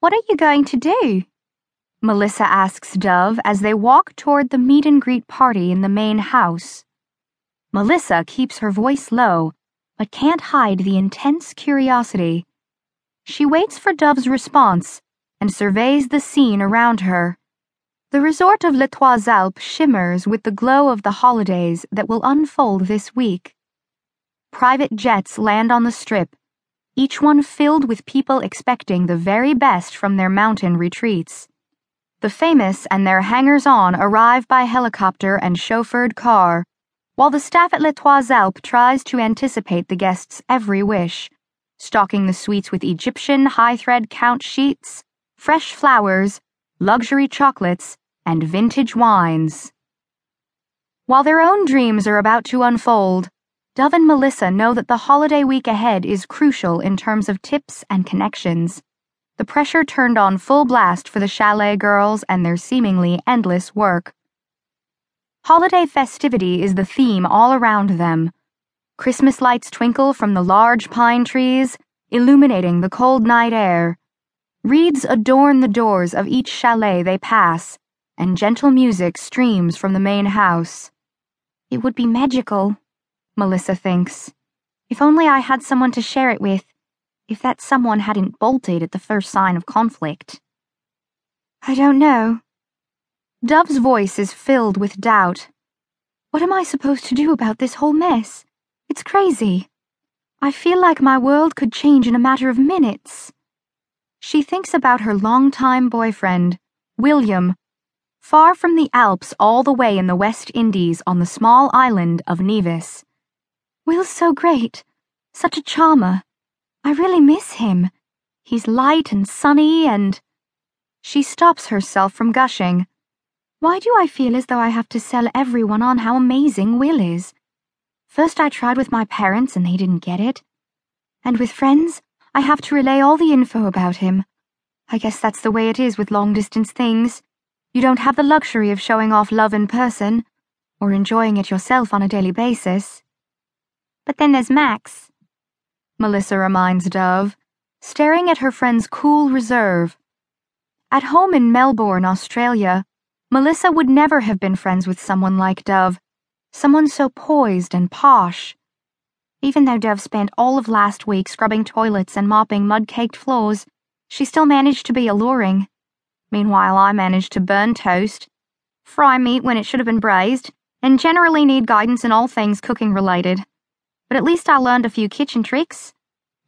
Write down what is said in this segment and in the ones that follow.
What are you going to do? Melissa asks Dove as they walk toward the meet and greet party in the main house. Melissa keeps her voice low, but can't hide the intense curiosity. She waits for Dove's response and surveys the scene around her. The resort of Les Trois Alpes shimmers with the glow of the holidays that will unfold this week. Private jets land on the strip, each one filled with people expecting the very best from their mountain retreats. The famous and their hangers on arrive by helicopter and chauffeured car, while the staff at Les Trois Alpes tries to anticipate the guests' every wish, stocking the suites with Egyptian high thread count sheets, fresh flowers, luxury chocolates, and vintage wines. While their own dreams are about to unfold, Dove and Melissa know that the holiday week ahead is crucial in terms of tips and connections. The pressure turned on full blast for the chalet girls and their seemingly endless work. Holiday festivity is the theme all around them. Christmas lights twinkle from the large pine trees, illuminating the cold night air. Reeds adorn the doors of each chalet they pass, and gentle music streams from the main house. It would be magical, Melissa thinks. If only I had someone to share it with. If that someone hadn't bolted at the first sign of conflict. I don't know. Dove's voice is filled with doubt. What am I supposed to do about this whole mess? It's crazy. I feel like my world could change in a matter of minutes. She thinks about her longtime boyfriend, William, far from the Alps all the way in the West Indies on the small island of Nevis. Will's so great, such a charmer. I really miss him. He's light and sunny and. She stops herself from gushing. Why do I feel as though I have to sell everyone on how amazing Will is? First, I tried with my parents and they didn't get it. And with friends, I have to relay all the info about him. I guess that's the way it is with long distance things. You don't have the luxury of showing off love in person, or enjoying it yourself on a daily basis. But then there's Max, Melissa reminds Dove, staring at her friend's cool reserve. At home in Melbourne, Australia, Melissa would never have been friends with someone like Dove, someone so poised and posh. Even though Dove spent all of last week scrubbing toilets and mopping mud caked floors, she still managed to be alluring. Meanwhile, I managed to burn toast, fry meat when it should have been braised, and generally need guidance in all things cooking related. But at least I learned a few kitchen tricks,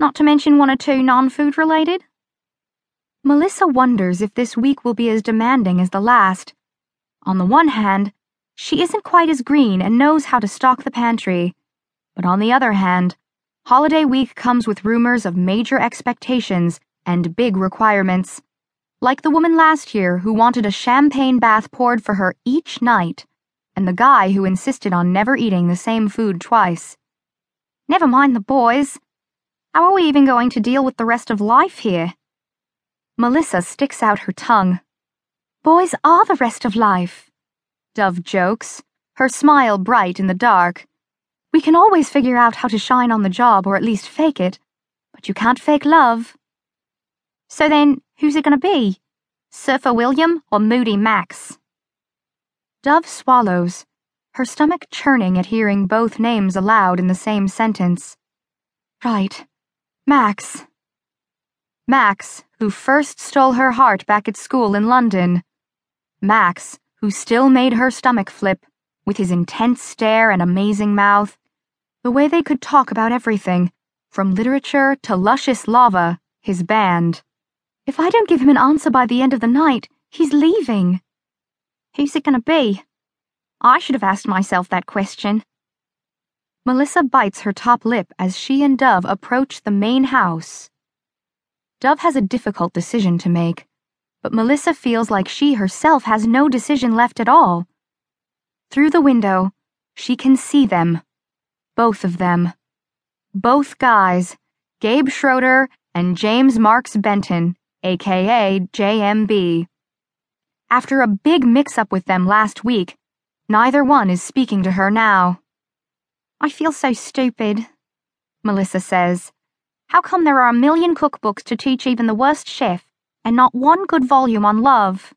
not to mention one or two non food related. Melissa wonders if this week will be as demanding as the last. On the one hand, she isn't quite as green and knows how to stock the pantry. But on the other hand, holiday week comes with rumors of major expectations and big requirements. Like the woman last year who wanted a champagne bath poured for her each night, and the guy who insisted on never eating the same food twice. Never mind the boys. How are we even going to deal with the rest of life here? Melissa sticks out her tongue. Boys are the rest of life. Dove jokes, her smile bright in the dark. We can always figure out how to shine on the job or at least fake it, but you can't fake love. So then, who's it going to be? Surfer William or Moody Max? Dove swallows, her stomach churning at hearing both names aloud in the same sentence. Right. Max. Max, who first stole her heart back at school in London. Max, who still made her stomach flip, with his intense stare and amazing mouth. The way they could talk about everything, from literature to luscious lava, his band. If I don't give him an answer by the end of the night, he's leaving. Who's it gonna be? I should have asked myself that question. Melissa bites her top lip as she and Dove approach the main house. Dove has a difficult decision to make but Melissa feels like she herself has no decision left at all. Through the window, she can see them. Both of them. Both guys, Gabe Schroeder and James Marks Benton, aka JMB. After a big mix up with them last week, neither one is speaking to her now. I feel so stupid, Melissa says. How come there are a million cookbooks to teach even the worst chef? and not one good volume on love.